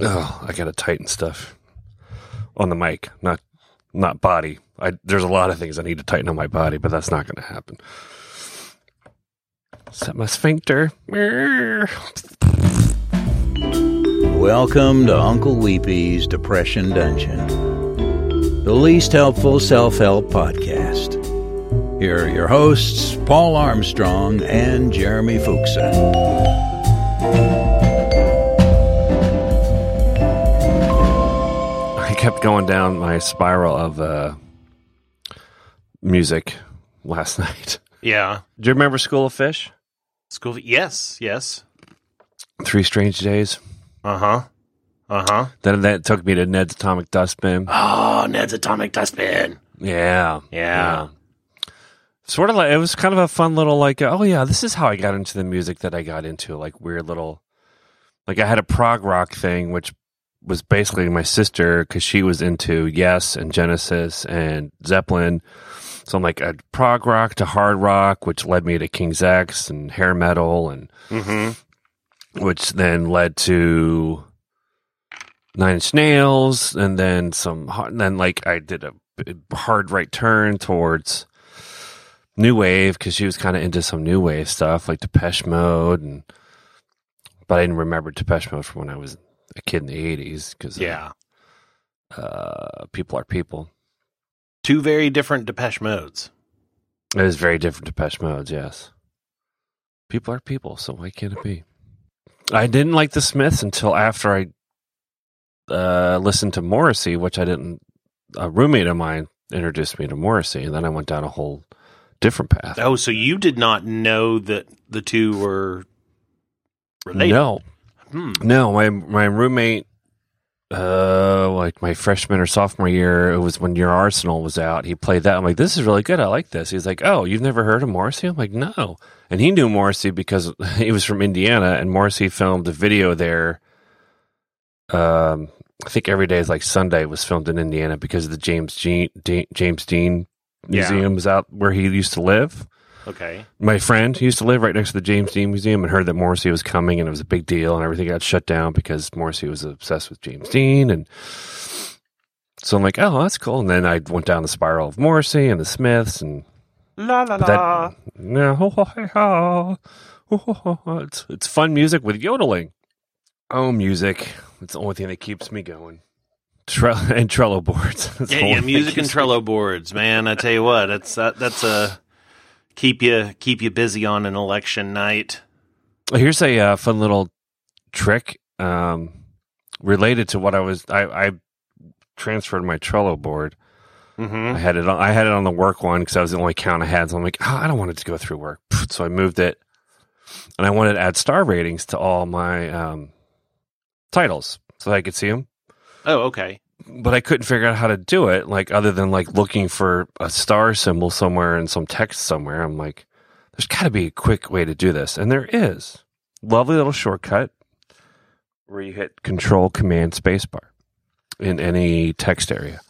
Oh, I gotta tighten stuff on the mic, not not body. I there's a lot of things I need to tighten on my body, but that's not to happen. Set my sphincter. Welcome to Uncle Weepy's Depression Dungeon, the least helpful self help podcast. Here are your hosts, Paul Armstrong and Jeremy Fuchsen. Kept going down my spiral of uh, music last night. Yeah. Do you remember School of Fish? School. Of, yes. Yes. Three Strange Days. Uh huh. Uh huh. Then that took me to Ned's Atomic Dustbin. Oh, Ned's Atomic Dustbin. Yeah, Yeah. Sort of like it was kind of a fun little like oh yeah this is how I got into the music that I got into like weird little like I had a prog rock thing which was basically my sister because she was into Yes and Genesis and Zeppelin. So I'm like a prog rock to hard rock, which led me to King's X and hair metal, and Mm-hmm. which then led to Nine Inch Nails, and then some. And then like I did a hard right turn towards new wave because she was kind of into some new wave stuff like Depeche Mode, and but I didn't remember Depeche Mode from when I was a kid in the '80s because Yeah. uh, people are people. Two very different Depeche modes. It is very different Depeche Modes, yes. People are people, so why can't it be? I didn't like the Smiths until after I uh, listened to Morrissey, which I didn't. A roommate of mine introduced me to Morrissey, and then I went down a whole different path. Oh, so you did not know that the two were related? No, Hmm. no, my my roommate, uh, like my freshman or sophomore year, it was when Your Arsenal was out. He played that. I'm like, this is really good. I like this. He's like, oh, you've never heard of Morrissey? I'm like, no. And he knew Morrissey because he was from Indiana, and Morrissey filmed a video there. Um, I think every day is like Sunday was filmed in Indiana because of the James Jean, James Dean Yeah. Museum is out where he used to live Okay. my friend he used to live right next to the James Dean Museum and heard that Morrissey was coming and it was a big deal and everything got shut down because Morrissey was obsessed with James Dean and so I'm like, oh, that's cool. And then I went down the spiral of Morrissey and the Smiths and La la but that, no, ho, ho, hey, ho. Ho, ho, ho, ho. it's it's fun music with yodeling. Oh, music! It's the only thing that keeps me going. Tre- and Trello boards. That's Yeah, yeah, music and keeps me Trello boards, man. I tell you what, that's that, that's a keep you keep you busy on an election night. Well, Here's a uh, fun little trick um, related to what I was. I, I transferred my Trello board. Mm-hmm. I had it. On, I had it on the work one because I was the only account I had. So I'm like, oh, I don't want it to go through work. So I moved it, and I wanted to add star ratings to all my um, titles so I could see them. Oh, okay. But I couldn't figure out how to do it, like other than like looking for a star symbol somewhere and some text somewhere. I'm like, there's got to be a quick way to do this, and there is. Lovely little shortcut where you hit Control Command Spacebar in any text area,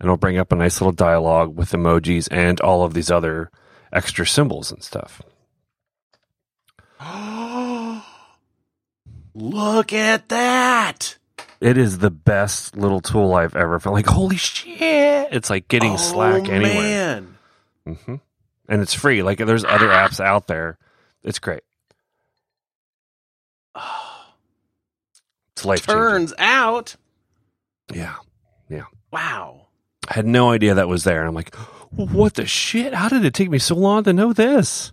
and it'll bring up a nice little dialogue with emojis and all of these other extra symbols and stuff. Look at that. It is the best little tool I've ever felt. Like, holy shit! It's like getting Slack oh, anywhere. Man. hmm And it's free. Like there's other apps out there. It's great. It's life Turns out, Yeah. Yeah. Wow. I had no idea that was there. And I'm like, what the shit? How did it take me so long to know this?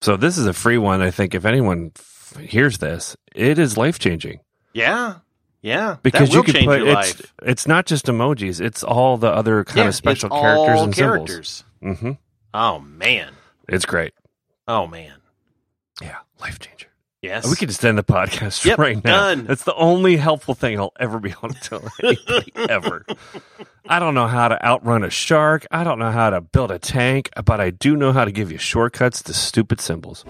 So this is a free one. I think if anyone f- hears this, it is life changing Yeah. Yeah. because you can change put your it's life. it's not just emojis. It's all the other kind Yeah, of special characters and characters. symbols. hmm Oh man. It's great. Oh man. Yeah, life changer. Yes. We could just end the podcast Yep, right now. done. That's the only helpful thing I'll ever be able to tell anybody ever. I don't know how to outrun a shark. I don't know how to build a tank, but I do know how to give you shortcuts to stupid symbols.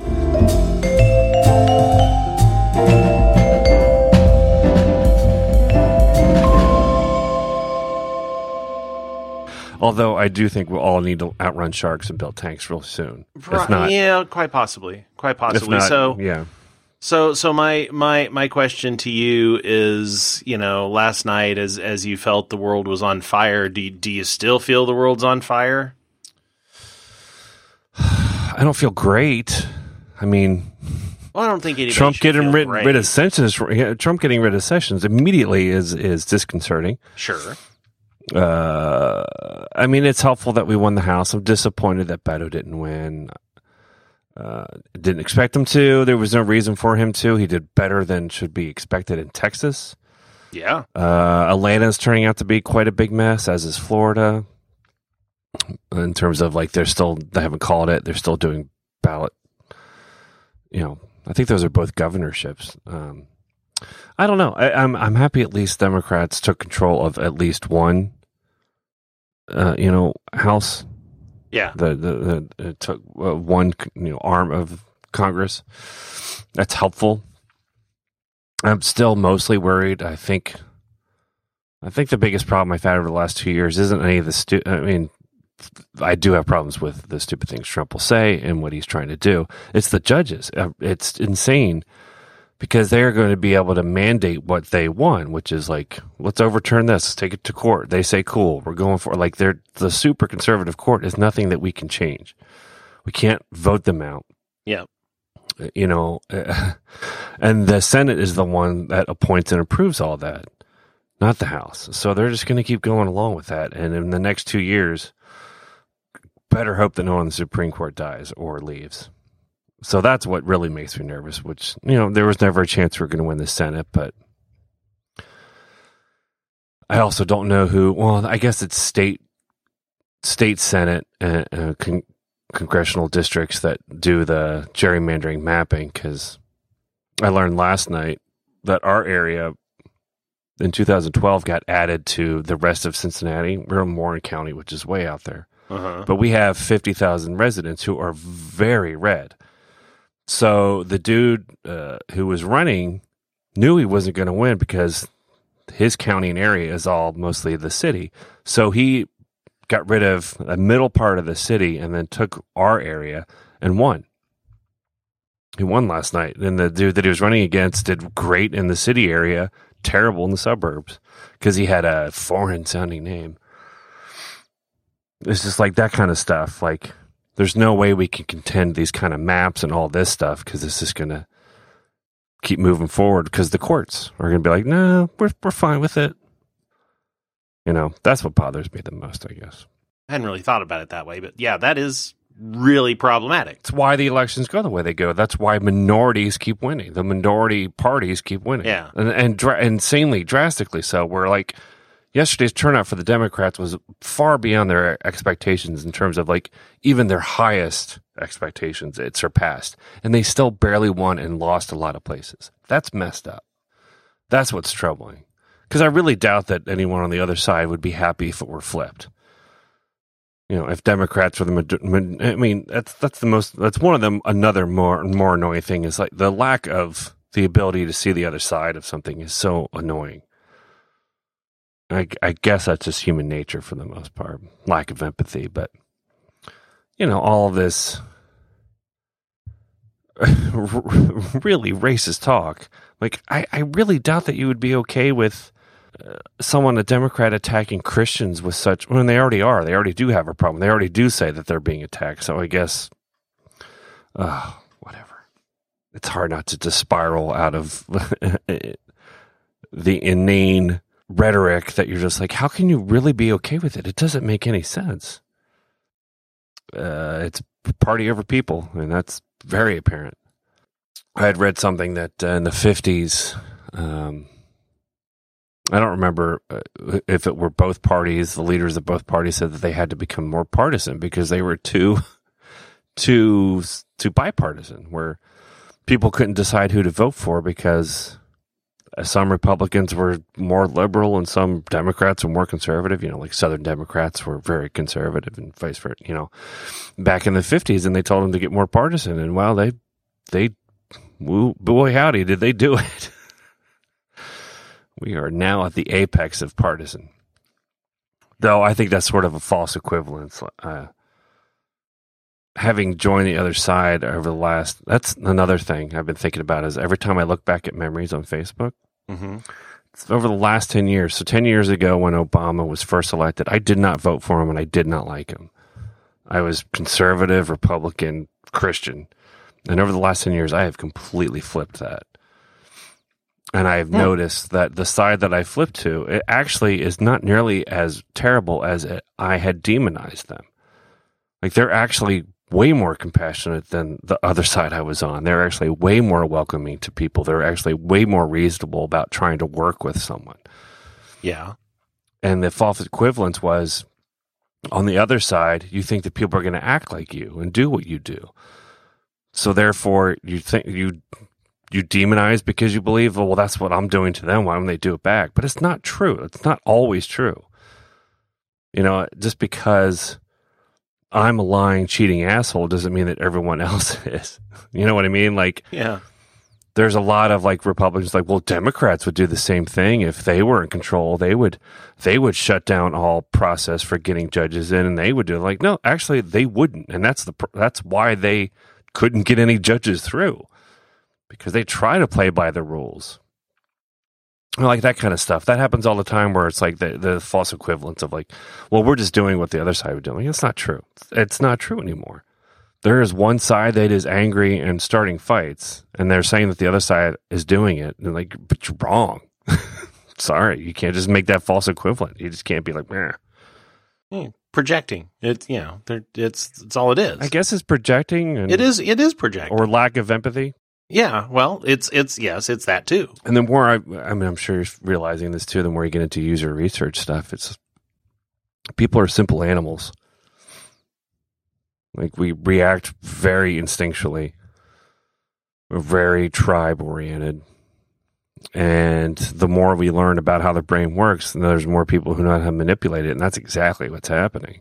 Although I do think we'll all need to outrun sharks and build tanks real soon. Right, not, yeah, quite possibly. Quite possibly. not, so yeah. So, so my my my question to you is, you know, last night as as you felt the world was on fire, do you, do you still feel the world's on fire? I don't feel great. I mean, Well, I don't think anybody Trump getting rid, rid of Sessions. Trump getting rid of Sessions immediately is is disconcerting. Sure. Uh, I mean, it's helpful that we won the House. I'm disappointed that Beto didn't win. Uh, didn't expect him to. There was no reason for him to. He did better than should be expected in Texas. Yeah. Uh, is turning out to be quite a big mess, as is Florida. In terms of like, they're still they haven't called it. They're still doing ballot. You know, I think those are both governorships. Um, I don't know. I, I'm I'm happy at least Democrats took control of at least one. Uh, you know, House Yeah. the the, the it took uh, one you know arm of Congress. That's helpful. I'm still mostly worried. I think. I think the biggest problem I've had over the last two years isn't any of the stu- I mean, I do have problems with the stupid things Trump will say and what he's trying to do. It's the judges. Uh, It's insane because they're going to be able to mandate what they want, which is like, let's overturn this, take it to court. They say, cool, we're going for like they're the super conservative court is nothing that we can change. We can't vote them out. Yeah. Uh, you know, and the Senate is the one that appoints and approves all that, not the House. So they're just going to keep going along with that. And in the next two years, better hope that no one in the Supreme Court dies or leaves. So that's what really makes me nervous, which, you know, there was never a chance we are going to win the Senate, but I also don't know who, well, I guess it's state, state Senate, and uh, con- congressional districts that do the gerrymandering mapping. Cause I learned last night that our area in 2012 got added to the rest of Cincinnati. We're in Warren County, which is way out there Uh-huh. but we have 50,000 residents who are very red. So the dude uh, who was running knew he wasn't going to win because his county and area is all mostly the city. So he got rid of a middle part of the city and then took our area and won. He won last night. And the dude that he was running against did great in the city area, terrible in the suburbs because he had a foreign sounding name it's just like that kind of stuff. Like, there's no way we can contend these kind of maps and all this stuff because this is going to keep moving forward because the courts are going to be like, no, we're, we're fine with it. You know, that's what bothers me the most, I guess. I hadn't really thought about it that way, but yeah, that is really problematic. It's why the elections go the way they go. That's why minorities keep winning. The minority parties keep winning. Yeah. And, and dra- insanely, drastically so. Where like yesterday's turnout for the Democrats was far beyond their expectations in terms of like even their highest expectations. It surpassed. And they still barely won and lost a lot of places. That's messed up. That's what's troubling. Because I really doubt that anyone on the other side would be happy if it were flipped you know, if Democrats were the, I mean, that's that's the most. That's one of them. Another more more annoying thing is like the lack of the ability to see the other side of something is so annoying. I, I guess that's just human nature for the most part, lack of empathy. But you know, all this really racist talk. Like, I, I really doubt that you would be okay with uh, someone, a Democrat, attacking Christians with such. When they already are, they already do have a problem. They already do say that they're being attacked. So I guess, uh, whatever. It's hard not to just spiral out of the inane rhetoric that you're just like, how can you really be okay with it? It doesn't make any sense. Uh, it's party over people, and that's very apparent. I had read something that uh, in the 50s, um, I don't remember uh, if it were both parties, the leaders of both parties said that they had to become more partisan because they were too, too, too bipartisan, where people couldn't decide who to vote for because some Republicans were more liberal and some Democrats were more conservative. You know, like Southern Democrats were very conservative and vice versa. You know, back in the fifties, and they told them to get more partisan. And well, they they woo, boy howdy, did they do it? we are now at the apex of partisan. Though I think that's sort of a false equivalence. Uh, having joined the other side over the last that's another thing I've been thinking about is every time I look back at memories on Facebook, Mm-hmm. over the last 10 years. So 10 years ago when Obama was first elected, I did not vote for him and I did not like him. I was conservative, Republican, Christian. And over the last 10 years, I have completely flipped that. And I've Hmm. noticed that the side that I flipped to, it actually is not nearly as terrible as it, I had demonized them. Like they're actually way more compassionate than the other side I was on. They're actually way more welcoming to people. They're actually way more reasonable about trying to work with someone. Yeah. And the false equivalence was on the other side, you think that people are going to act like you and do what you do. So therefore, you think you you demonize because you believe, oh, well, that's what I'm doing to them. Why don't they do it back? But it's not true. It's not always true. You know, just because I'm a lying, cheating asshole doesn't mean that everyone else is. You know what I mean? Like, Yeah. there's a lot of like Republicans like, well, Democrats would do the same thing if they were in control. They would they would shut down all process for getting judges in, and they would do it. like, no, actually, they wouldn't, and that's the that's why they couldn't get any judges through because they try to play by the rules. Like that kind of stuff. That happens all the time where it's like the, the false equivalence of like, well, we're just doing what the other side would do. Like, it's not true. It's not true anymore there is one side that is angry and starting fights, and they're saying that the other side is doing it. And like, but you're wrong. Sorry, you can't just make that false equivalent. You just can't be like, Meh. Hmm. Projecting. It's you know, it's it's all it is. I guess it's projecting and it is it is projecting. or lack of empathy. Yeah. Well, it's it's yes, it's that too. And the more I, I mean, I'm sure you're realizing this too. The more you get into user research stuff, it's people are simple animals. Like we react very instinctually. We're very tribe oriented. And the more we learn about how the brain works, then there's more people who know how to manipulate it. And that's exactly what's happening.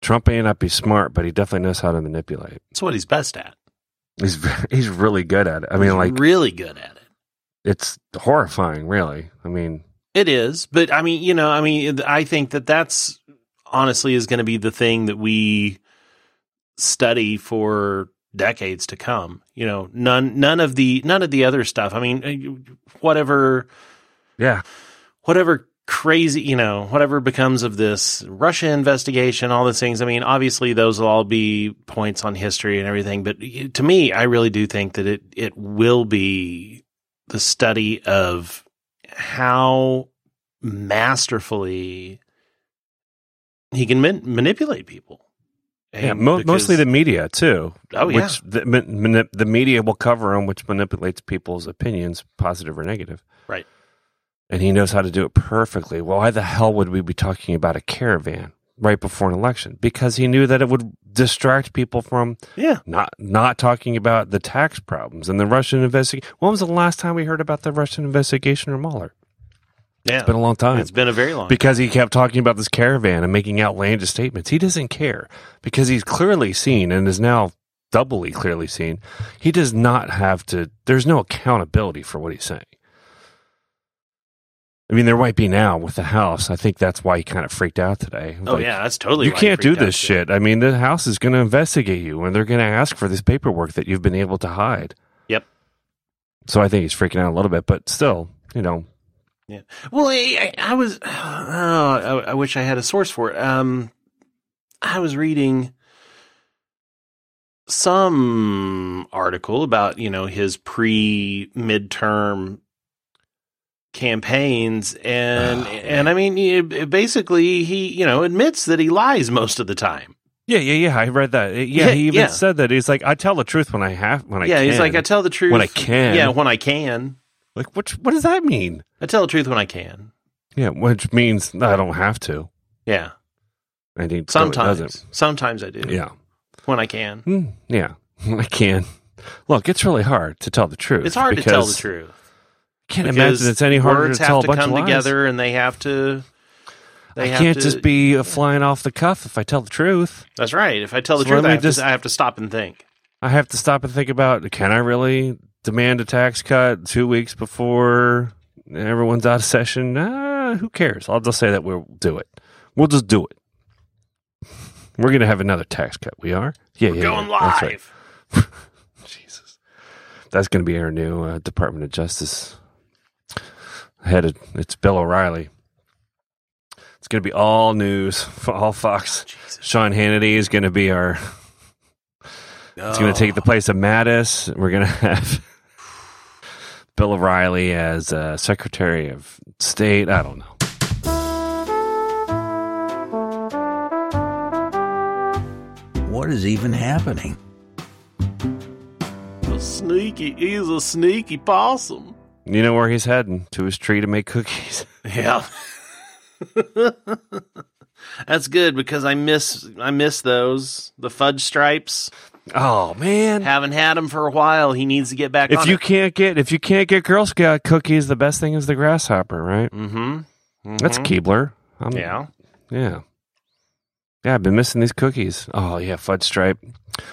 Trump may not be smart, but he definitely knows how to manipulate. It's what he's best at. He's he's really good at it. I mean, He's like really good at it. it's horrifying, really. I mean, It is, but I mean, you know, I mean, I think that that's honestly is going to be the thing that we study for decades to come. You know, none none of the none of the other stuff. I mean, uh, whatever yeah, whatever crazy, you know, whatever becomes of this Russia investigation, all those things. I mean, obviously those will all be points on history and everything, but to me, I really do think that it it will be the study of how masterfully he can man- manipulate people. yeah. And Mo- because- mostly the media too. Oh, yeah. which the, ma- manip- the media will cover them, which manipulates people's opinions, positive or negative. Right. And he knows how to do it perfectly. Well, why the hell would we be talking about a caravan right before an election? Because he knew that it would distract people from yeah, not not talking about the tax problems and the Russian investigation. When was the last time we heard about the Russian investigation or Mueller? yeah, It's been a long time. it's been a very long. Time. Because he kept talking about this caravan and making outlandish statements. He doesn't care because he's clearly seen and is now doubly clearly seen. He does not have to, there's no accountability for what he's saying. I mean, there might be now with the House. I think that's why he kind of freaked out today. oh Like, yeah, that's totally. You can't do this shit. I mean, the House is going to investigate you and they're going to ask for this paperwork that you've been able to hide. Yep. So I think he's freaking out a little bit, but still, you know, Yeah. Well, I, I I was. Oh, I, I wish I had a source for it. Um, I was reading some article about you know his pre midterm campaigns and Oh, and I mean it- basically he you know admits that he lies most of the time. Yeah, yeah, yeah. I read that. Yeah, Yeah, he even yeah. said that. He's like, I tell the truth when I have, when I yeah, can. he's like I tell the truth when I can. Yeah, when I can. like, what? What does that mean? I tell the truth when I can. Yeah, which means I don't have to. Yeah, I think sometimes. sometimes I do. Yeah, when I can. Hmm, yeah, I can. Look, it's really hard to tell the truth. It's hard to tell the truth. I can't imagine it's any harder to tell have a to bunch come of lies. together and they have to they I have can't to- just be a flying off the cuff if I tell the truth. that's right if i tell the So truth I have, just- to, I have to stop and think I have to stop and think about: Can I really demand a tax cut two weeks before everyone's out of session? Nah, who cares? I'll just say that we'll do it. We'll just do it. We're gonna have another tax cut. We are. Yeah, We're yeah, going yeah. That's right. Jesus, that's gonna be our new uh, Department of Justice headed. It's Bill O'Reilly. It's gonna be all news for all Fox. Jesus. Sean Hannity is gonna be our. It's going to take the place of Mattis. We're going to have Bill O'Reilly as uh, Secretary of State. I don't know. What is even happening? A sneaky. is a sneaky possum. You know where he's heading to his tree to make cookies. Yeah. That's good because I miss I miss those the fudge stripes. Oh man! Haven't had them for a while. He needs to get back. If on you it. can't get if you can't get Girl Scout cookies, the best thing is the grasshopper, right? Mm-hmm. That's Keebler. I'm- Yeah. yeah, yeah. I've been missing these cookies. Oh yeah, fudge stripe.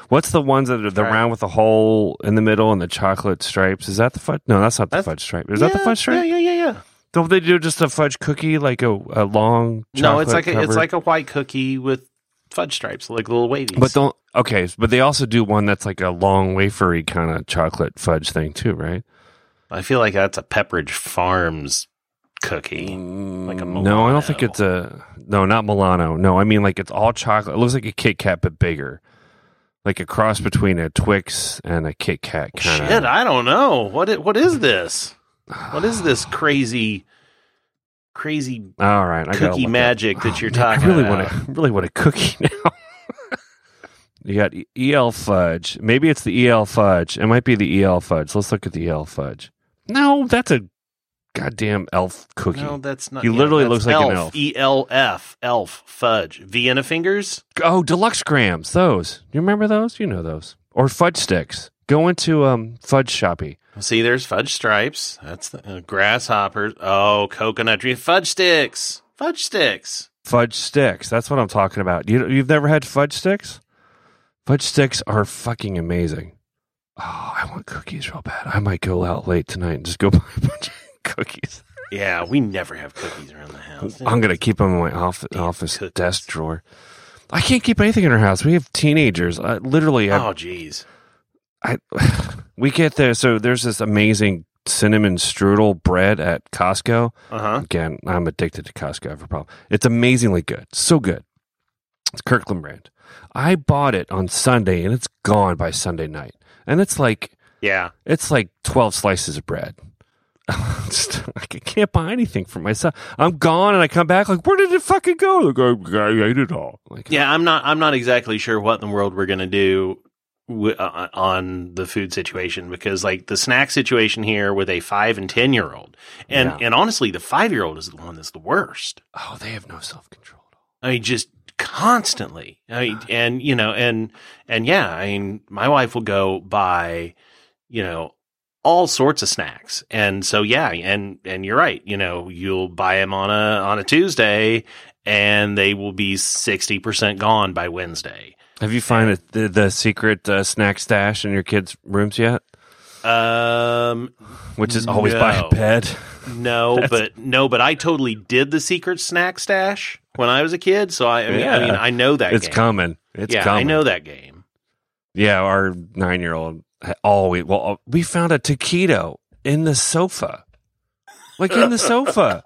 What's the ones that are the Right. round with the hole in the middle and the chocolate stripes? Is that the fudge? No, that's not the That's- fudge stripe. Is that the fudge stripe? Yeah, yeah, yeah, yeah. Don't they do just a fudge cookie, like a, a long? No, it's like a, it's like a white cookie with fudge stripes, like little wavy. But don't okay, but they also do one that's like a long wafery kind of chocolate fudge thing too, right? I feel like that's a Pepperidge Farms cookie. Like a mm, no, I don't think it's a no, not Milano. No, I mean like it's all chocolate. It looks like a Kit Kat but bigger, like a cross between a Twix and a Kit Kat kind of. Shit, I don't know. What i- what is this? What is this crazy crazy all right, I gotta cookie look magic that you're man, talking I really about? want to really want a cookie now. you got E- EL fudge. Maybe it's the EL fudge. It might be the EL fudge. Let's look at the EL fudge. No, that's a goddamn elf cookie. No, that's not. He yeah, literally looks like an elf. E L F elf fudge Vienna fingers. Oh, deluxe grams. Those. You remember those? You know those. Or fudge sticks. Go into um fudge shoppy. See, there's fudge stripes. That's the uh, grasshoppers. Oh, coconut tree fudge sticks. Fudge sticks. Fudge sticks. That's what I'm talking about. You you've never had fudge sticks? Fudge sticks are fucking amazing. Oh, I want cookies real bad. I might go out late tonight and just go buy a bunch of cookies. Yeah, we never have cookies around the house. I'm gonna keep them in my office, office cookies. desk drawer. I can't keep anything in our house. We have teenagers. I, literally, I, Oh, jeez. I we get there. So there's this amazing cinnamon strudel bread at Costco. Uh huh. Again, I'm addicted to Costco. I have a problem. It's amazingly good. So good. It's Kirkland brand. I bought it on Sunday and it's gone by Sunday night. And it's like Yeah. it's like 12 slices of bread. Just- I can't buy anything for myself. I'm gone and I come back like, where did it fucking go? Like, I, I ate it all. Like, Yeah, I'm not. I'm not exactly sure what in the world we're gonna do w- uh, on the food situation because, like, the snack situation here with a five and ten year old, and Yeah. and honestly, the five year old is the one that's the worst. oh, they have no self control. I mean, just constantly. I mean, and you know, and and yeah, I mean, my wife will go buy, you know, all sorts of snacks, and so yeah, and and you're right. You know, you'll buy them on a on a Tuesday, and they will be sixty percent gone by Wednesday. Have you found the, the secret uh, snack stash in your kids' rooms yet? Um, Which is always by a bed. no, but no, but I totally did the secret snack stash when I was a kid, so I, I mean, I, mean, I know that. It's game. coming. It's yeah, coming. I know that game. Yeah, our nine year old always. Well, uh, we found a taquito in the sofa, like in the sofa.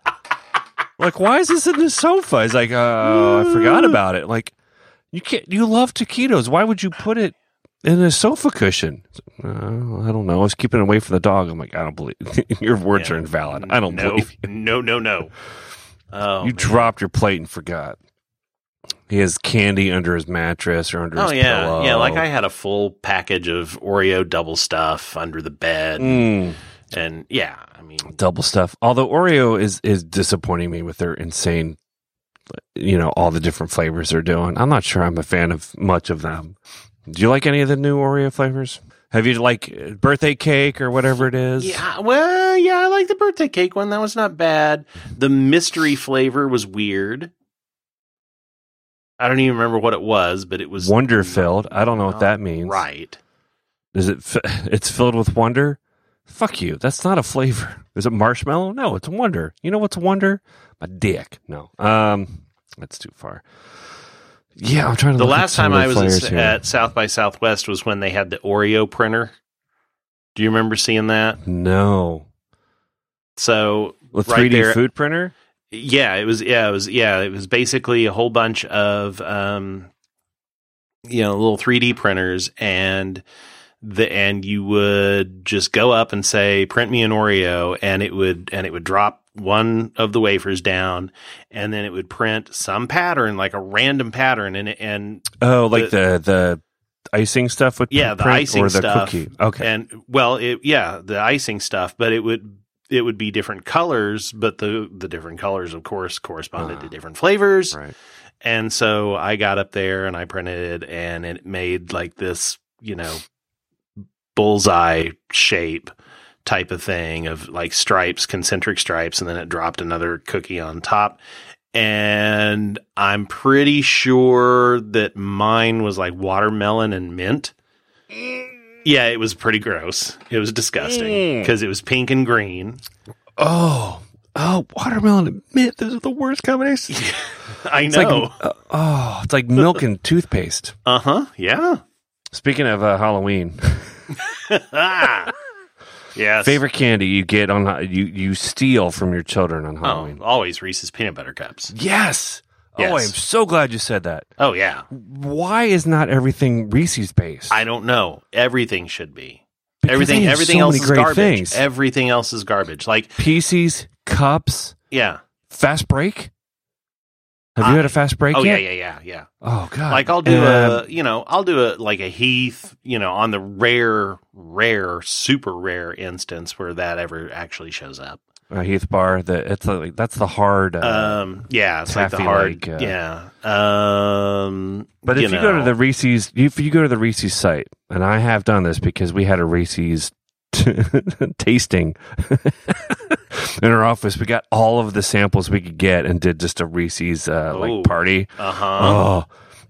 like, why is this in the sofa? It's like, oh, I forgot about it. Like, you can't. You love taquitos. Why would you put it in a sofa cushion? Uh, I don't know. I was keeping it away from the dog. I'm like, I don't believe your words Yeah. are invalid. I don't no, believe you. No, no, no. Oh, you man. dropped your plate and forgot. He has candy under his mattress or under Oh his yeah, pillow. yeah. Like I had a full package of Oreo double stuff under the bed, Mm. and yeah, I mean, double stuff. Although Oreo is is disappointing me with their insane, you know, all the different flavors they're doing. I'm not sure I'm a fan of much of them. Do you like any of the new Oreo flavors? Have you like birthday cake or whatever it is? yeah. Well, yeah, I like the birthday cake one. That was not bad. The mystery flavor was weird. I don't even remember what it was, but it was Wonder filled. I don't know what that means. Right. Is it? It's filled with wonder. Fuck you. That's not a flavor. Is it marshmallow? No, it's wonder. You know what's wonder? My dick. No. Um, that's too far. Yeah, I'm trying to. The last time I was at, at South by Southwest was when they had the Oreo printer. Do you remember seeing that? no, So Right 3D there- food printer. Yeah, it was yeah, it was yeah, it was basically a whole bunch of um you know, little 3D printers and the and you would just go up and say print me an Oreo and it would and it would drop one of the wafers down and then it would print some pattern like a random pattern and it- and Oh, like the the icing stuff with Yeah, the icing or the stuff. cookie. Okay, and well it yeah the icing stuff but it would it would be different colors but the the different colors of course corresponded to Ah. different flavors right. and so i got up there and i printed it and it made like this you know bullseye shape type of thing of like stripes concentric stripes and then it dropped another cookie on top and i'm pretty sure that mine was like watermelon and mint yeah, it was pretty gross. It was disgusting Mm. because it was pink and green. Oh, oh, watermelon and mint. Those are the worst combinations. I It's know. like uh, oh, it's like milk and toothpaste. uh huh. Yeah. Speaking of uh, Halloween. Yes. favorite candy you get on you you steal from your children on Oh, Halloween. always Reese's peanut butter cups. Yes. Yes. Oh, I'm so glad you said that. Oh yeah. Why is not everything Reese's based? I don't know. Everything should be. Because everything. Everything so else is garbage. things. Everything else is garbage. Like PCs, cups, yeah. fast break. Have I- you had a fast break Oh yeah, yeah, yeah, yeah. Oh god. Like I'll do Um, a, you know, I'll do a like a Heath, you know, on the rare, rare, super rare instance where that ever actually shows up. A Heath bar. That it's like that's the hard. Uh, Um, yeah, it's like the hard, like, uh, yeah. Um, but if you go to the Reese's, if you go to the Reese's site, and I have done this because we had a Reese's tasting in our office, we got all of the samples we could get and did just a Reese's uh, Ooh. like party. uh huh, Oh,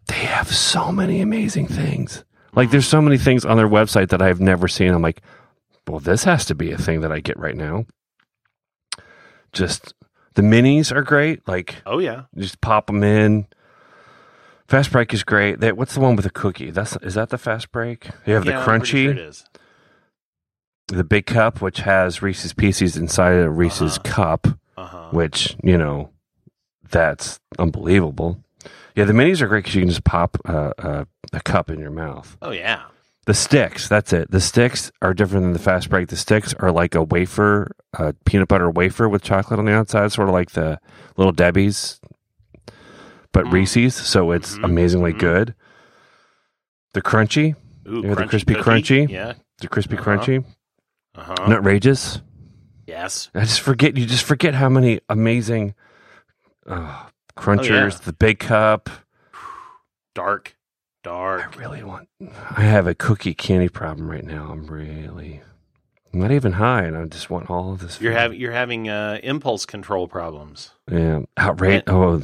they have so many amazing things. Like there's so many things on their website that I've never seen. I'm like, well, this has to be a thing that I get right now. Just the minis are great. Like oh yeah, just pop them in. Fast break is great. That what's the one with the cookie? That's is that the fast break? You have Yeah, the crunchy, sure it is. the big cup, which has Reese's Pieces inside a Reese's Uh-huh. cup, Uh huh. which you know, that's unbelievable. Yeah, the minis are great because you can just pop uh, uh, a cup in your mouth. Oh yeah. The sticks, that's it. The sticks are different than the fast break. The sticks are like a wafer, a peanut butter wafer with chocolate on the outside, sort of like the little Debbie's, but Mm. Reese's. So it's Mhm, amazingly mhm. good. The crunchy, Ooh, Yeah, the crunchy crispy cookie. crunchy. Yeah. the crispy Uh-huh. crunchy, Uh huh. nutrageous. Yes. I just forget. You just forget how many amazing uh, crunchers. The big cup. Dark. I really want. I have a cookie candy problem right now. I'm really I'm not even high, and I just want all of this. You're having you're having uh, impulse control problems. yeah outrage. Oh,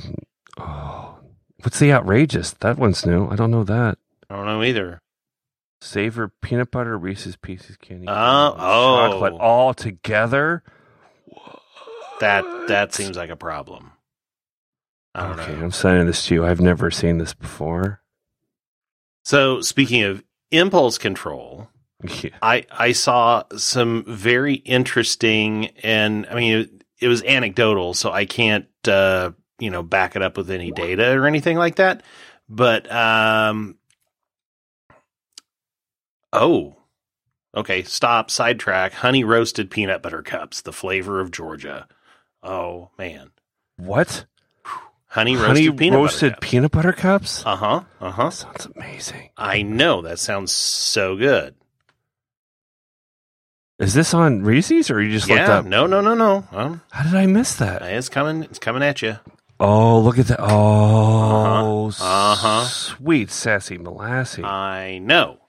oh, what's the outrageous? That one's new. I don't know that. I don't know either. Savor peanut butter Reese's Pieces candy. Uh, Oh, chocolate oh. all together. That that seems like a problem. I don't Okay, know. I'm sending this to you. I've never seen this before. So speaking of impulse control, Yeah. I I saw some very interesting and I mean it, it was anecdotal, so I can't uh, you know back it up with any data or anything like that. But um, oh, okay, stop sidetrack. Honey roasted peanut butter cups, the flavor of Georgia. Oh man, What? Honey roasted Honey peanut roasted butter cups. peanut butter cups? Uh huh. Uh huh. Sounds amazing. I know that sounds so good. Is this on Reese's or you just looked Yeah. up? No. No. No. No. Um, How did I miss that? it's coming. It's coming at you. Oh, look at that. Oh, Uh-huh. Uh-huh. sweet sassy molassy. I know.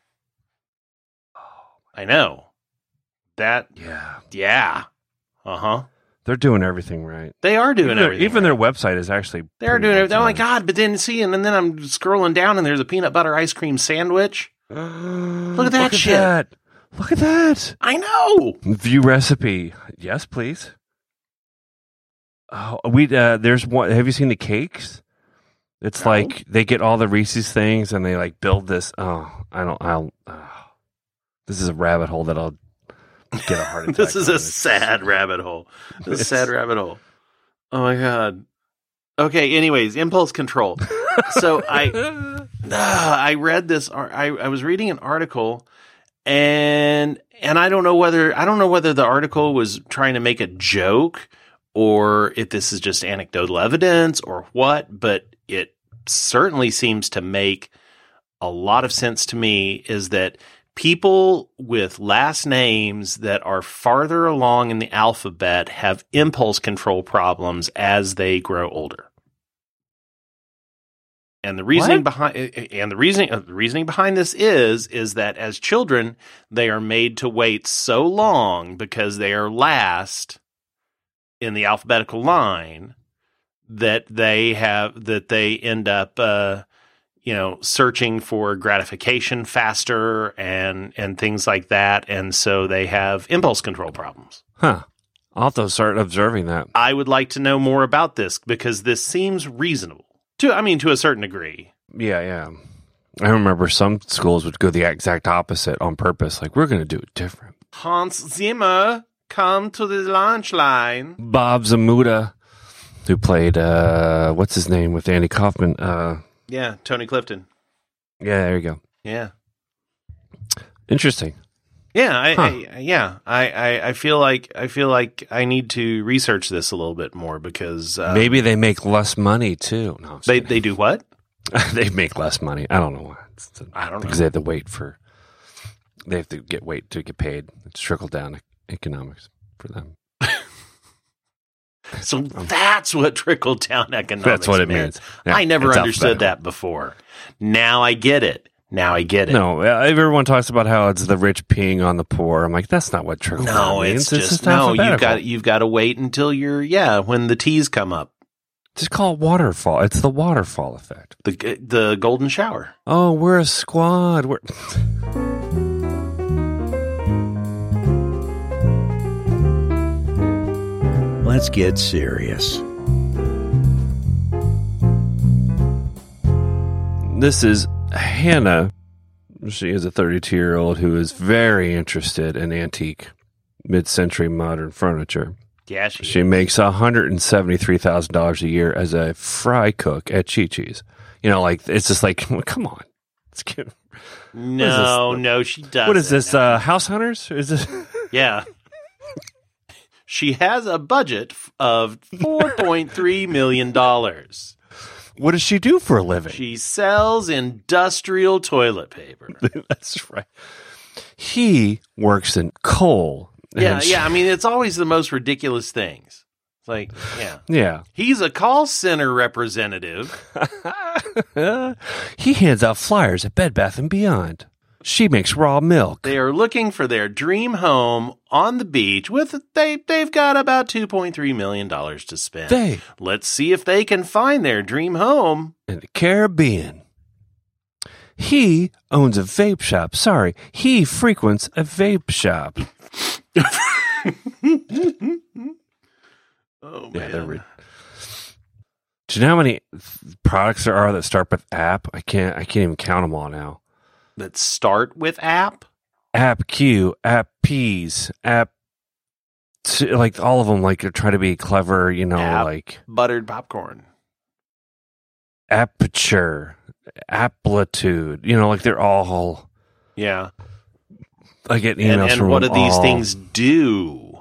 I know. That. yeah. Yeah. Uh huh. They're doing everything right. They are doing even their, everything. even right. their website is actually They're doing well everything. Oh my god! But then see, and then I'm scrolling down, and there's a peanut butter ice cream sandwich. Look at that Look shit. That. Look at that. I know. View recipe. Yes, please. Oh, we uh there's one have you seen the cakes? It's No. like they get all the Reese's things and they like build this. Oh, I don't. I'll. Uh, this is a rabbit hole that I'll get a heart attack. this is a sad rabbit hole. This is a sad rabbit hole. Oh my god. Okay. Anyways, impulse control. So I Ah, I read this. I, I was reading an article, and and I don't know whether I don't know whether the article was trying to make a joke or if this is just anecdotal evidence or what. But it certainly seems to make a lot of sense to me. Is that people with last names that are farther along in the alphabet have impulse control problems as they grow older. And the reasoning What? behind and the reasoning uh, the reasoning behind this is is that as children they are made to wait so long because they are last in the alphabetical line that they have that they end up uh, you know searching for gratification faster and and things like that and so they have impulse control problems. Huh. I'll have to start observing that. I would like to know more about this because this seems reasonable. To I mean to a certain degree. Yeah, yeah. I remember some schools would go the exact opposite on purpose. Like we're going to do it different. Hans Zimmer, come to the lunch line. Bob Zmuda, who played uh, what's his name with Andy Kaufman. Uh, Yeah, Tony Clifton. yeah, there you go. Yeah. Interesting. Yeah, I, Huh. I yeah, I, I, I feel like I feel like I need to research this a little bit more because uh, Maybe they make less money too. No, they kidding. they do what? they make less money. I don't know why. It's, it's- I don't because know. they have to wait for. They have to get wait to get paid. It's trickle down economics for them. So that's what trickle down economics. That's what it meant. means. Yeah, I never understood that before. Now I get it. Now I get it. No, everyone talks about how it's the rich peeing on the poor. I'm like, that's not what trickle down No, means. it's just, no. You've got you've got to wait until you're yeah when the T's come up. just call it waterfall. It's the waterfall effect. The the golden shower. Oh, we're a squad. We're Let's get serious. this is Hannah. She is a 32 year old who is very interested in antique, mid century modern furniture. Yeah, she, She makes $173,000 a year as a fry cook at Chi Chi's. You know, like, it's just like, come on. It's cute. no, no, she doesn't. What is this? Uh, House Hunters? Is this? Yeah. She has a budget of $4.3 million. what does she do for a living? She sells industrial toilet paper. That's right. He works in coal. Yeah, she- yeah. I mean, it's always the most ridiculous things. It's like, yeah. Yeah. He's a call center representative. he hands out flyers at Bed Bath and Beyond. She makes raw milk. They are looking for their dream home on the beach with they they've got about 2.3 million dollars to spend. They Let's see if they can find their dream home. in the Caribbean. He owns a vape shop. Sorry, he frequents a vape shop. Oh Yeah, man. they're re- Do you know how many products there are that start with app? I can't. I can't even count them all now. That start with app. App Q, App P's, App. Like all of them, like they're trying to be clever. You know, App. like Buttered popcorn. aperture, amplitude. You know, like they're all. Yeah. I get And, emails and from what do these all. things do?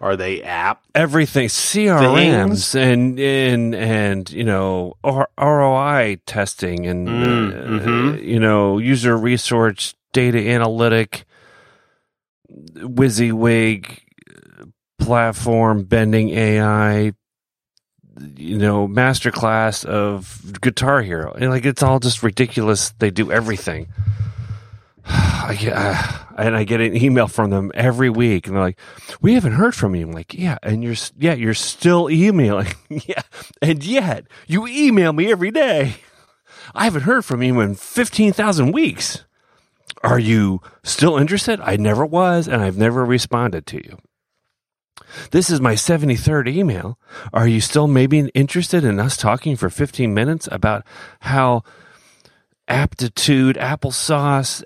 Are they app? everything. CRMs and and and you know R- ROI testing and Mm, uh, mhm. you know user resource data analytic WYSIWYG platform bending AI you know masterclass of Guitar Hero. And like it's all just ridiculous. They do everything I get, uh, and I get an email from them every week, and they're like, "We haven't heard from you." I'm like, "Yeah," and you're yeah, you're still emailing, yeah, and yet you email me every day. I haven't heard from you in fifteen thousand weeks. Are you still interested? I never was, and I've never responded to you. This is my 73rd email. Are you still maybe interested in us talking for 15 minutes about how aptitude, applesauce,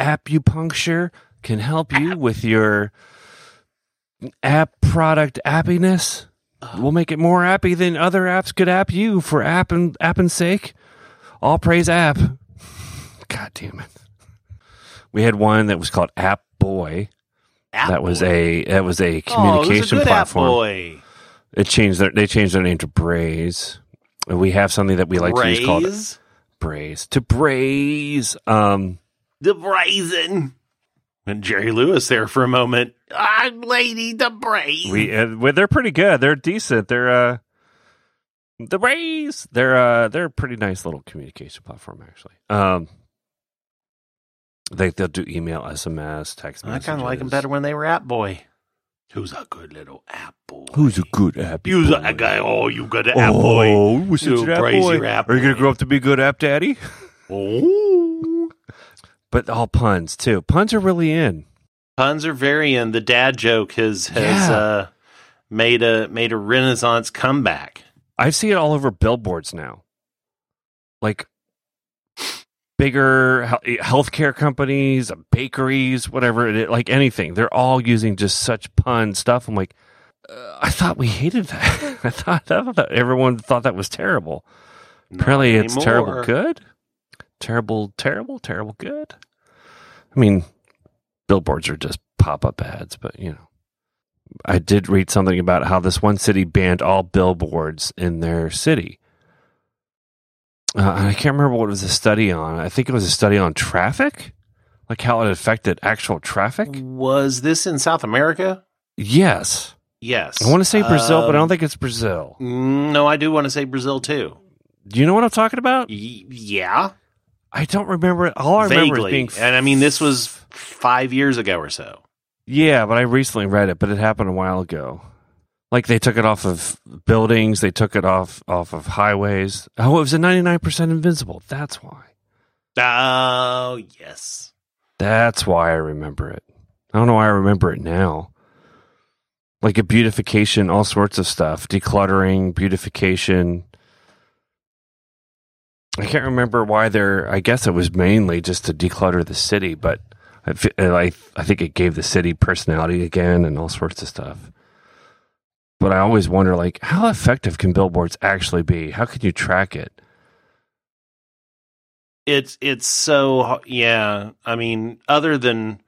acupuncture can help you with your app product appiness? We'll make it more appy than other apps could app you for app and app and sake. All praise app. God damn it. We had one that was called App Boy. App that was Boy. a that was a Oh, it was a communication good platform. Appboy. It changed their they changed their name to Braze. And we have something that we like to use called Braze? Braze. To Braze. Um the brazen. And Jerry Lewis there for a moment. I'm Lady the Brazen. we uh, well, they're pretty good. They're decent. They're uh the Braze. They're uh they're a pretty nice little communication platform actually. Um they they'll do email, SMS, text I kind of like them better when they were Appboy. Who's a good little App Boy? Who's a good app? Who's boy? a guy? Oh, you got an Appboy. Oh, what's You your app boy? your app Are you gonna grow up to be a good app daddy? Oh. But all puns too. Puns are really in. Puns are very in. The dad joke has has Yeah. uh, made a made a renaissance comeback. I see it all over billboards now. Like bigger healthcare companies, bakeries, whatever it is, like anything. They're all using just such pun stuff. I'm like, uh, I thought we hated that. I thought, I thought everyone thought that was terrible. Not Apparently, it's terrible good, terrible, terrible, terrible good. I mean, billboards are just pop up ads, but you know, I did read something about how this one city banned all billboards in their city. Uh, I can't remember what it was a study on. I think it was a study on traffic, like how it affected actual traffic. Was this in South America? Yes, Yes. I want to say Brazil, but I don't Um, think it's Brazil. No, I do want to say Brazil too. Do you know what I'm talking about? Y- yeah, I don't remember it. All I remember is vaguely. being and I mean, this was five years ago or so. Yeah, but I recently read it, but it happened a while ago. Like they took it off of buildings, they took it off off of highways. Oh, it was a ninety nine percent invisible. That's why. Oh yes. That's why I remember it. I don't know why I remember it now. Like a beautification, all sorts of stuff, decluttering, beautification. I can't remember why they're. I guess it was mainly just to declutter the city, but I, I, I think it gave the city personality again and all sorts of stuff. But I always wonder, like, how effective can billboards actually be? How can you track it? It's it's so yeah. I mean, other than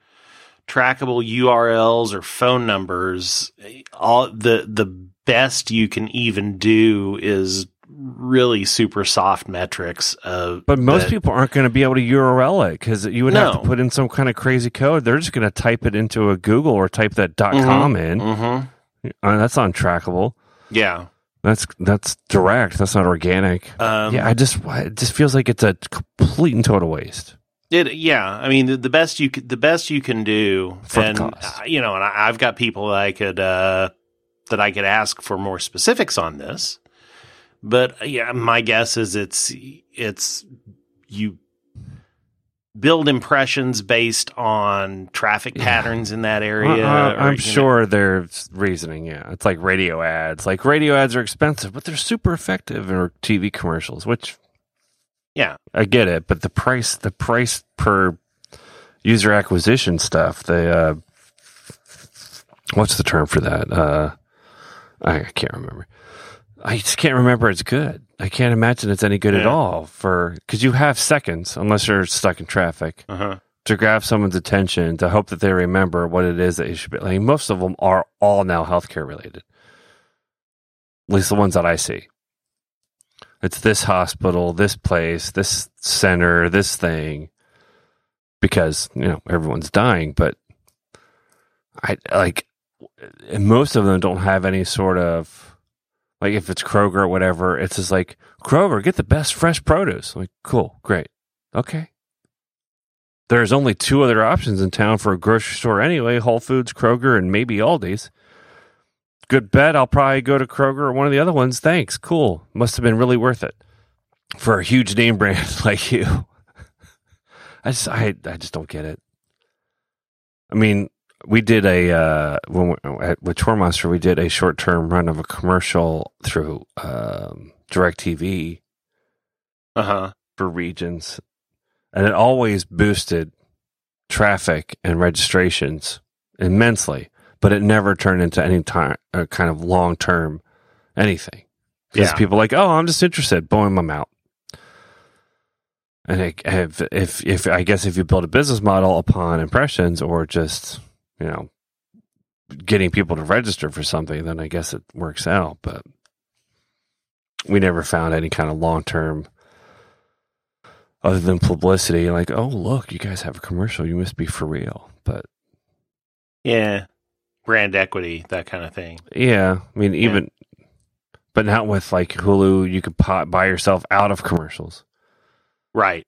trackable URLs or phone numbers, eh, all the the best you can even do is really super soft metrics of But most that- people aren't going to be able to URL it because you would have to put in some kind of crazy code. They're just going to type it into a Google or type that dot .com in. Mhm. Uh, that's untrackable. Yeah. That's that's direct. That's not organic. Um, yeah, I just it just feels like it's a complete and total waste. It, yeah, I mean the, the best you the best you can do, For and uh, you know, and I, I've got people that I could uh, that I could ask for more specifics on this, but uh, yeah, my guess is it's it's you build impressions based on traffic Yeah. patterns in that Uh, area. uh, or, I'm know- sure there's reasoning. Yeah, it's like radio ads. Like radio ads are expensive, but they're super effective. Or TV commercials, which Yeah. I get it. But the price, the price per user acquisition stuff, the uh, what's the term for that? Uh, I can't remember. I just can't remember. It's good. I can't imagine it's any good at all for because you have seconds unless you're stuck in traffic Uh-huh. to grab someone's attention to hope that they remember what it is that you should be like most of them are all now healthcare related at least the ones that i see it's this hospital this place this center this thing because you know everyone's dying but i like most of them don't have any sort of like if it's kroger or whatever it's just like kroger get the best fresh produce like cool great okay there's only two other options in town for a grocery store anyway Whole Foods, Kroger, and maybe Aldi's. Good bet I'll probably go to Kroger or one of the other ones. Thanks. Cool. Must have been really worth it for a huge name brand like you. I just, I, I just don't get it. I mean, we did a uh, when we, at, with Tour Monster, we did a short term run of a commercial through um, Directv Uh huh. for regions, and it always boosted traffic and registrations immensely. But it never turned into any time uh, kind of long term anything because Yeah. people are like, oh, I'm just interested. Boom, I'm out. And if, if if I guess if you build a business model upon impressions or just you know getting people to register for something, then I guess it works out. But we never found any kind of long term other than publicity. Like, oh look, you guys have a commercial. You must be for real. But Yeah. Brand equity, that kind of thing. yeah, I mean even. But not with like Hulu, you could po- buy yourself out of commercials. Right.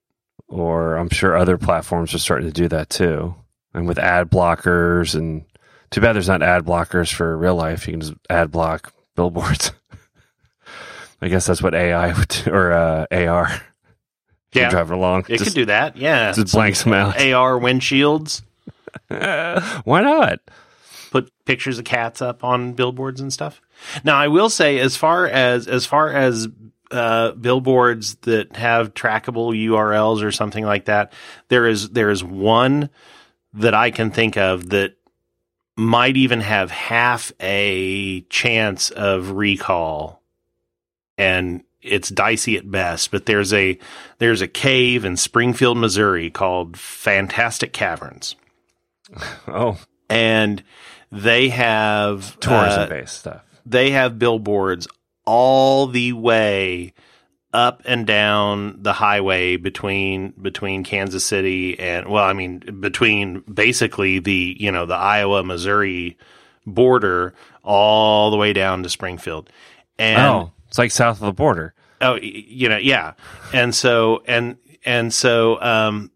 or I'm sure other platforms are starting to do that too. And with ad blockers, and too bad there's not ad blockers for real life. You can just ad block billboards. I guess that's what AI would do, or uh, AR. You Yeah. drive it along. It just, could do that. Yeah. just blanks them out. AR windshields. Why not? put pictures of cats up on billboards and stuff. Now, I will say, as far as as far as uh, billboards that have trackable URLs or something like that, there is there is one that I can think of that might even have half a chance of recall, and it's dicey at best. But there's a there's a cave in Springfield, Missouri called Fantastic Caverns, Oh, and they have tourism uh, based stuff. they have billboards all the way up and down the highway between between Kansas City and well I mean between basically the you know the Iowa Missouri border all the way down to Springfield and oh, it's like south of the border. Oh, you know, yeah. And so and and so um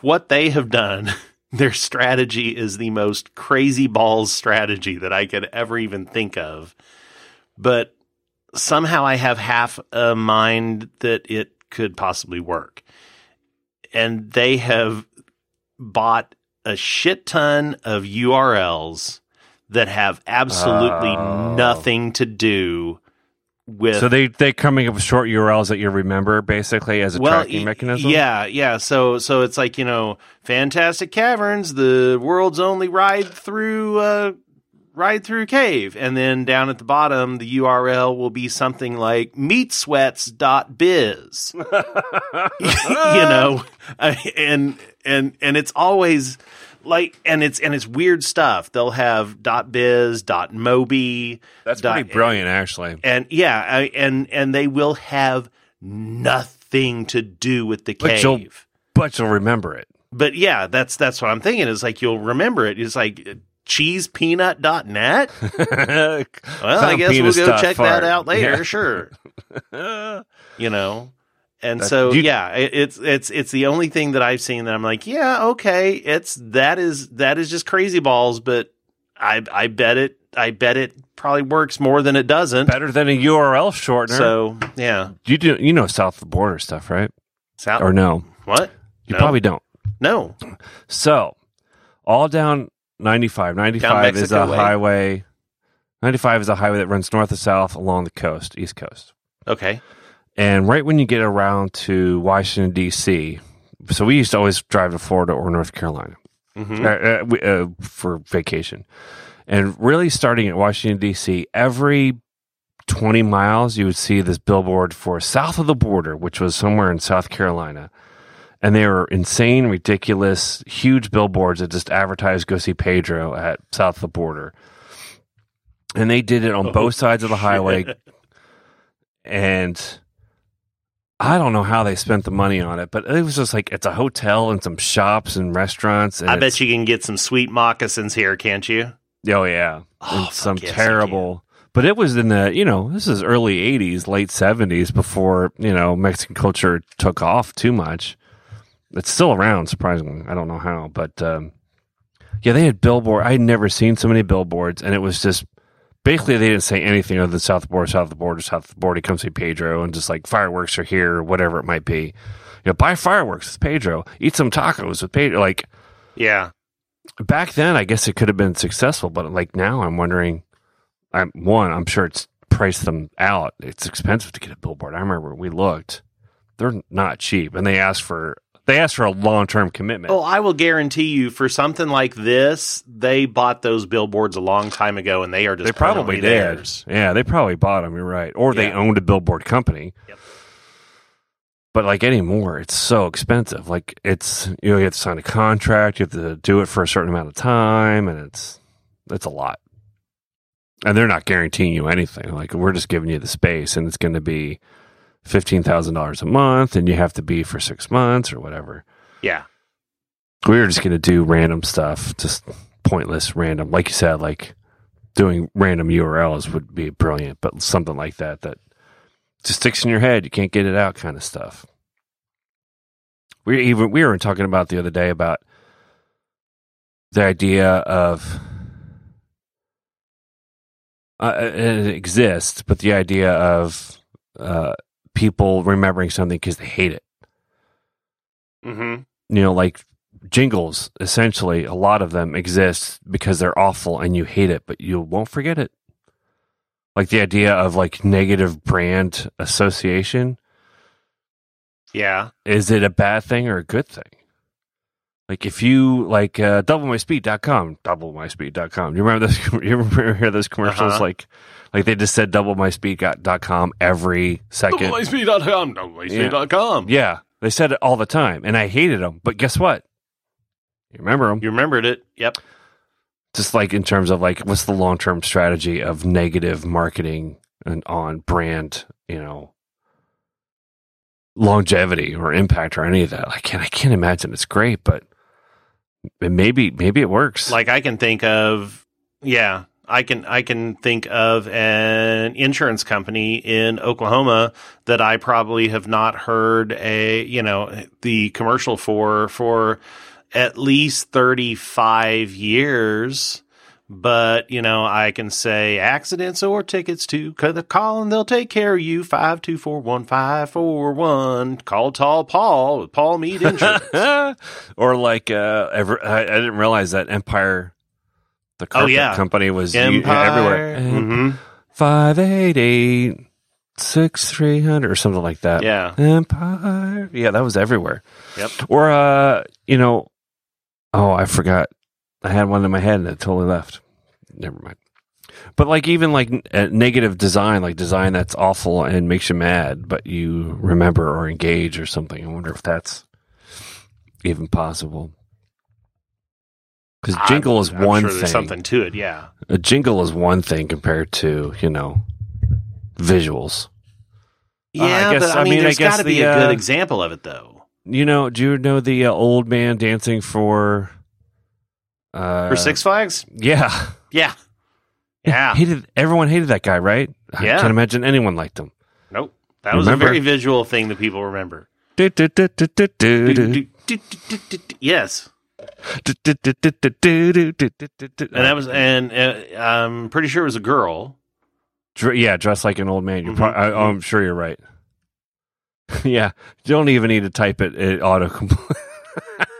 what they have done, their strategy is the most crazy balls strategy that I could ever even think of. But somehow I have half a mind that it could possibly work. And they have bought a shit ton of URLs that have absolutely Oh. nothing to do with So they they coming up with short URLs that you remember basically as a tracking y- mechanism. Yeah, yeah. So so it's like, you know, Fantastic Caverns, the world's only ride through uh ride through cave. And then down at the bottom the URL will be something like meatsweats.biz. you know, and and and it's always like and it's and it's weird stuff. They'll have .biz, .mobi, That's dot- pretty brilliant, actually. and yeah, I, and and they will have nothing to do with the But you'll- cave. But you'll remember it. But yeah, that's that's what I'm thinking. Is like you'll remember it. It's like cheesepeanut.net. Well, I guess we'll go check that out later. Sure, you know. And so you- yeah, it, it's it's it's the only thing that I've seen that I'm like, yeah, okay, it's that is that is just crazy balls, but I I bet it I bet it probably works more than it doesn't. Better than a URL shortener. So yeah, you do you know south of the border stuff, right? South, Or no? what? You No. probably don't. No, So, all down 95. 95 is a way? highway. 95 is a highway that runs north to south along the coast, east coast. okay, And right when you get around to Washington D.C., so we used to always drive to Florida or North Carolina hmm uh, uh, we- uh, for vacation. And really starting at Washington D.C., every 20 miles you would see this billboard for south of the border, which was somewhere in South Carolina. And they were insane, ridiculous, huge billboards that just advertised go see Pedro at south of the border. And they did it on Oh, both sides of the highway. shit. And I don't know how they spent the money on it, but it was just like it's a hotel and some shops and restaurants. And I bet you can get some sweet moccasins here, can't you? Oh yeah, Oh, some yes, terrible. But it was in the you know this is early '80s, late '70s before you know Mexican culture took off too much. It's still around, surprisingly. I don't know how, but um, yeah, they had billboard. I had never seen so many billboards, and it was just basically they didn't say anything other than south of the border, south of the border, south of the border. Come see Pedro, and just like fireworks are here, or whatever it might be. You know, buy fireworks with Pedro, eat some tacos with Pedro. Like Yeah, back then, I guess it could have been successful, but like now, I'm wondering. I'm one. I'm sure it's priced them out. It's expensive to get a billboard. I remember we looked; they're not cheap, and they asked for they asked for a long term commitment. Oh, I will guarantee you for something like this, they bought those billboards a long time ago, and they are just they probably did. theirs. Yeah, they probably bought them. You're right, or they owned a billboard company. Yep. But like anymore, it's so expensive. Like it's you know you have to sign a contract, you have to do it for a certain amount of time, and it's it's a lot. And they're not guaranteeing you anything. Like we're just giving you the space, and it's going to be fifteen thousand dollars a month, and you have to be for six months or whatever. Yeah, We were just going to do random stuff, just pointless, random. Like you said, like doing random URLs would be brilliant, but something like that that just sticks in your head, you can't get it out, kind of stuff. We even we were talking about the other day about the idea of uh, it exists, but the idea of uh, people remembering something because they hate it hmm you know, like jingles, essentially, a lot of them exist because they're awful and you hate it, but you won't forget it. Like the idea of like negative brand association. yeah, Is it a bad thing or a good thing? Like if you like uh, doublemyspeed.com, doublemyspeed.com. Do you remember those? You remember hear those commercials? Uh-huh. Like, like they just said doublemyspeed.com every second. DoubleMySpeed.com, DoubleMySpeed.com. Yeah, they said it all the time, and I hated them. But guess what? You remember them? You remembered it? Yep. just like in terms of like what's the long term strategy of negative marketing and on brand, you know, longevity or impact or any of that. I can't I can't imagine it's great, but maybe maybe it works. Like I can think of, yeah, I can I can think of an insurance company in Oklahoma that I probably have not heard a you know the commercial for for at least thirty five years. But you know, I can say accidents or tickets to the call, and they'll take care of you. Five two four one five four one. Call Tall Paul with Paul Mead Insurance. or like uh ever I, I didn't realize that Empire the carpet yeah. company was Empire. everywhere. hmm Five eight eight six three hundred or something like that. Yeah. Empire. Yeah, that was everywhere. Yep. Or uh, you know, oh, I forgot. I had one in my head and it totally left. Never mind. But like even like uh, negative design, like design that's awful and makes you mad, but you remember or engage or something. I wonder if that's even possible. Because jingle is I'm- one sure thing. Something to it. Yeah. A jingle is one thing compared to you know visuals. Uh, I Yeah, guess- but I, I mean, there's got to be the, a good uh, example of it, though. You know, do you know the uh, old man dancing for uh, For Six Flags, Yeah, yeah, yeah. Hated everyone hated that guy, right? I can't imagine anyone liked him. nope, that was Remember? a very visual thing that people remember. Do, do, do, do, do, do, do. Yes, Do, do, do, do, do, do, do, do, do, do. and that was, and uh, I'm pretty sure it was a girl. Dr- yeah, dressed like an old man. You're Mhm. prob- I, I'm sure you're right. yeah, you don't even need to type it. It auto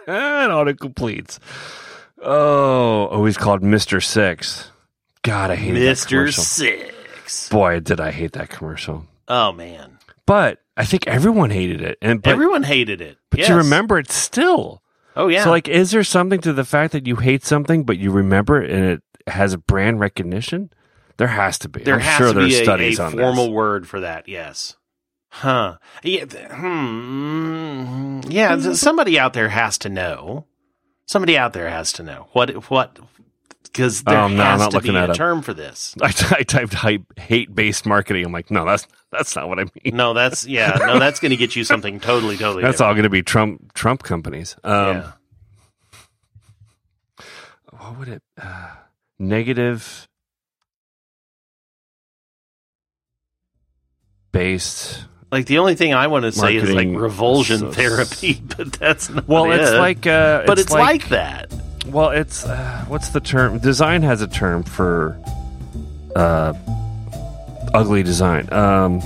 it auto completes. Oh, always called Mister Six. God, I that Mister. Six. Boy, did I hate that commercial. Oh man, But I think everyone hated it, and but, everyone hated it. but Yes. you remember it still. Oh yeah. So, like, is there something to the fact that you hate something, but you remember it and it has a brand recognition? There has to be. there I'm has sure to there's be a, studies a on formal this. word for that. Yes. Huh. Yeah. Hmm. Yeah. Somebody out there has to know. Somebody out there has to know what what because there Um, no, I'm has not to looking be a term for this. I, I typed hype, hate-based marketing. I'm like, no, that's that's not what I mean. No, that's yeah. No, that's going to get you something totally, totally. That's all going to be Trump Trump companies. Um, yeah. What would it? Uh, negative based. Like the only thing I want to say is like Marketing revulsion so- therapy, but that's not. Well, it's it. like, uh, but it's, like, that. Well, it's uh, what's the term? Design has a term for uh, ugly design. Um,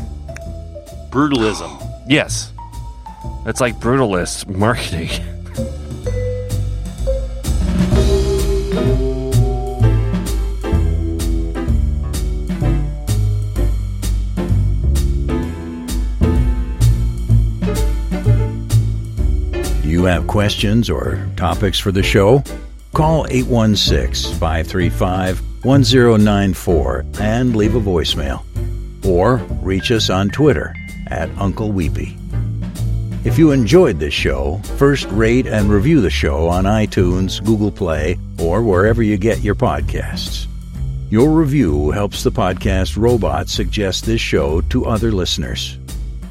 Brutalism. yes, it's like brutalist marketing. have questions or topics for the show, call 816 535 1094 and leave a voicemail. Or reach us on Twitter at Uncle Weepy. If you enjoyed this show, first rate and review the show on iTunes, Google Play, or wherever you get your podcasts. Your review helps the podcast robot suggest this show to other listeners.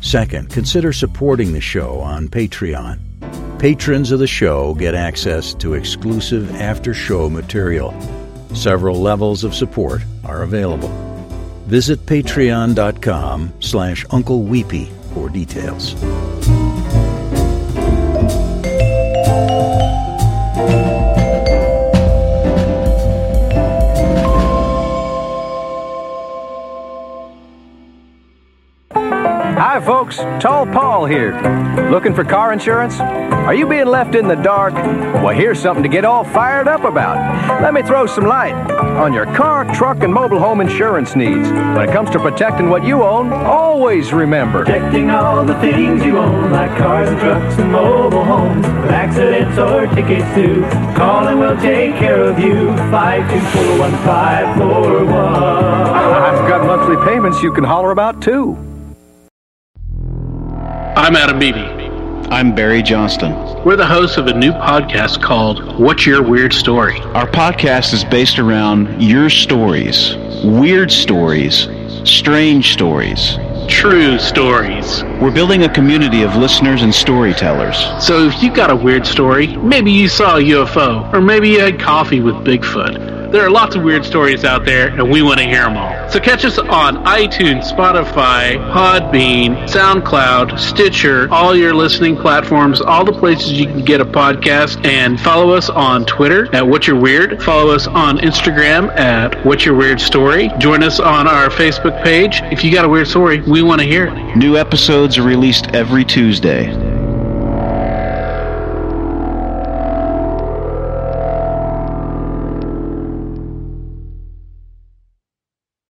Second, consider supporting the show on Patreon. Patrons of the show get access to exclusive after show material. Several levels of support are available. Visit patreon.com slash Uncle Weepy for details. Hi, folks. Tall Paul here. Looking for car insurance? Are you being left in the dark? Well, here's something to get all fired up about. Let me throw some light on your car, truck, and mobile home insurance needs. When it comes to protecting what you own, always remember Protecting all the things you own, like cars and trucks and mobile homes. With accidents or tickets too. Call and we'll take care of you. 5241541. I've got monthly payments you can holler about, too. I'm Adam Beebe. I'm Barry Johnston. We're the hosts of a new podcast called What's Your Weird Story? Our podcast is based around your stories, weird stories, strange stories. True stories. We're building a community of listeners and storytellers. So if you've got a weird story, maybe you saw a UFO, or maybe you had coffee with Bigfoot. There are lots of weird stories out there, and we want to hear them all. So catch us on iTunes, Spotify, Podbean, SoundCloud, Stitcher, all your listening platforms, all the places you can get a podcast, and follow us on Twitter at What's Your Weird. Follow us on Instagram at What's Your Weird Story. Join us on our Facebook page. If you got a weird story, we want to hear it. New episodes are released every Tuesday.